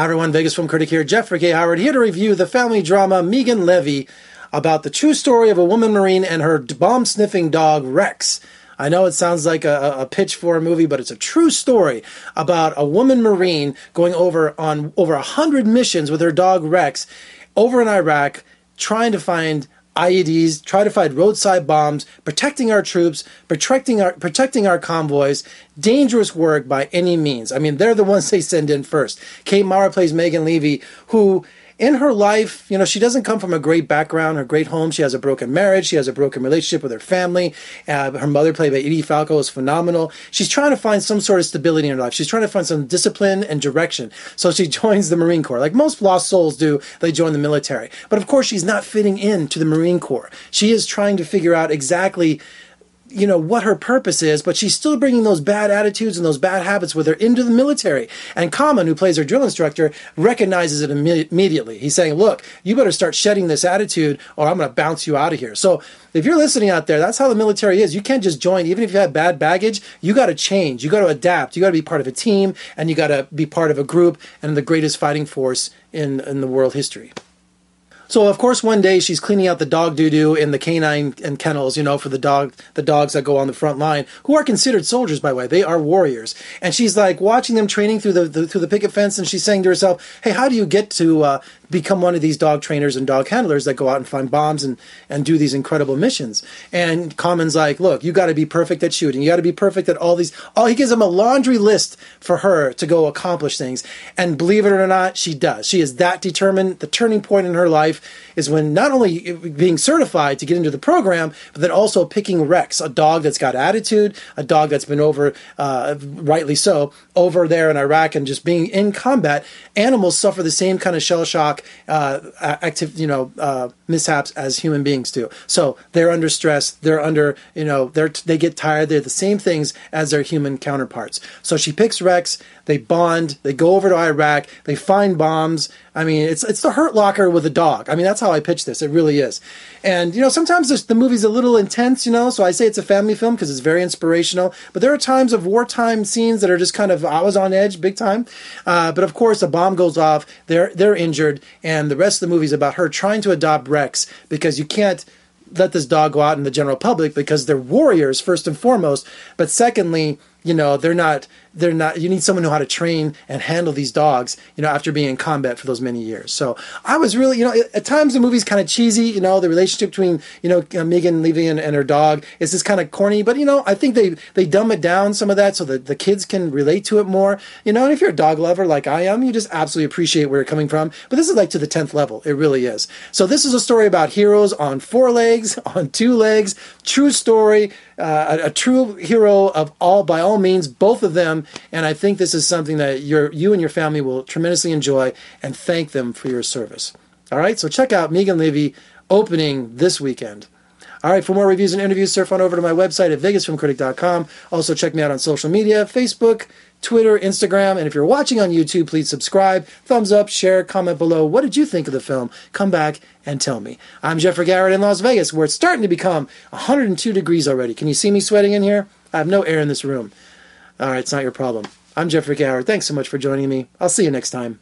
Hi everyone, Vegas Film Critic here, Jeffrey K. Howard, here to review the family drama Megan Leavey about the true story of a woman Marine and her bomb sniffing dog Rex. I know it sounds like a, a, pitch for a movie, but it's a true story about a woman Marine going over on over a hundred missions with her dog Rex over in Iraq, trying to find IEDs, try to find roadside bombs, protecting our troops, protecting our protecting our convoys. Dangerous work by any means. I mean, they're the ones they send in first. Kate Mara plays Megan Leavey, who in her life, you know, she doesn't come from a great background, her great home. She has a broken marriage. She has a broken relationship with her family. Uh, her mother, played by Edie Falco, is phenomenal. She's trying to find some sort of stability in her life. She's trying to find some discipline and direction. So she joins the Marine Corps. Like most lost souls do, they join the military. But of course, she's not fitting in to the Marine Corps. She is trying to figure out exactly you know what her purpose is, but she's still bringing those bad attitudes and those bad habits with her into the military. And Common, who plays her drill instructor, recognizes it Im- immediately. He's saying, "Look, you better start shedding this attitude, or I'm going to bounce you out of here." So, if you're listening out there, that's how the military is. You can't just join, even if you have bad baggage. You got to change. You got to adapt. You got to be part of a team, and you got to be part of a group and the greatest fighting force in in the world history. So of course, one day she's cleaning out the dog doo doo in the canine and kennels, you know, for the dog, the dogs that go on the front line, who are considered soldiers, by the way. They are warriors, and she's like watching them training through the, the through the picket fence, and she's saying to herself, "Hey, how do you get to uh, become one of these dog trainers and dog handlers that go out and find bombs and, and do these incredible missions. And Common's like, look, you got to be perfect at shooting. You got to be perfect at all these. All he gives him a laundry list for her to go accomplish things. And believe it or not, she does. She is that determined. The turning point in her life is when not only being certified to get into the program, but then also picking Rex, a dog that's got attitude, a dog that's been over, uh, rightly so, over there in Iraq and just being in combat. Animals suffer the same kind of shell shock uh, active, you know, uh, mishaps as human beings do. So they're under stress. They're under, you know, they're they get tired. They're the same things as their human counterparts. So she picks Rex. They bond. They go over to Iraq. They find bombs. I mean, it's it's the Hurt Locker with a dog. I mean, that's how I pitch this. It really is. And you know, sometimes the movie's a little intense. You know, so I say it's a family film because it's very inspirational. But there are times of wartime scenes that are just kind of I was on edge big time. Uh, but of course, a bomb goes off. They're they're injured, and the rest of the movie is about her trying to adopt Rex because you can't let this dog go out in the general public because they're warriors first and foremost. But secondly, you know, they're not they're not you need someone who know how to train and handle these dogs you know after being in combat for those many years. So i was really you know at times the movie's kind of cheesy you know the relationship between you know uh, megan leavey and, and her dog is just kind of corny but you know i think they they dumb it down some of that so that the kids can relate to it more. You know and if you're a dog lover like i am you just absolutely appreciate where you're coming from but this is like to the 10th level it really is. So this is a story about heroes on four legs on two legs true story uh, a, a true hero of all by all means both of them and I think this is something that you you and your family will tremendously enjoy and thank them for your service. All right, so check out Megan Leavey opening this weekend. All right, for more reviews and interviews, surf on over to my website at vegasfilmcritic.com. Also, check me out on social media Facebook, Twitter, Instagram. And if you're watching on YouTube, please subscribe, thumbs up, share, comment below. What did you think of the film? Come back and tell me. I'm Jeffrey Garrett in Las Vegas, where it's starting to become 102 degrees already. Can you see me sweating in here? I have no air in this room. All right, it's not your problem. I'm Jeffrey K. Howard. Thanks so much for joining me. I'll see you next time.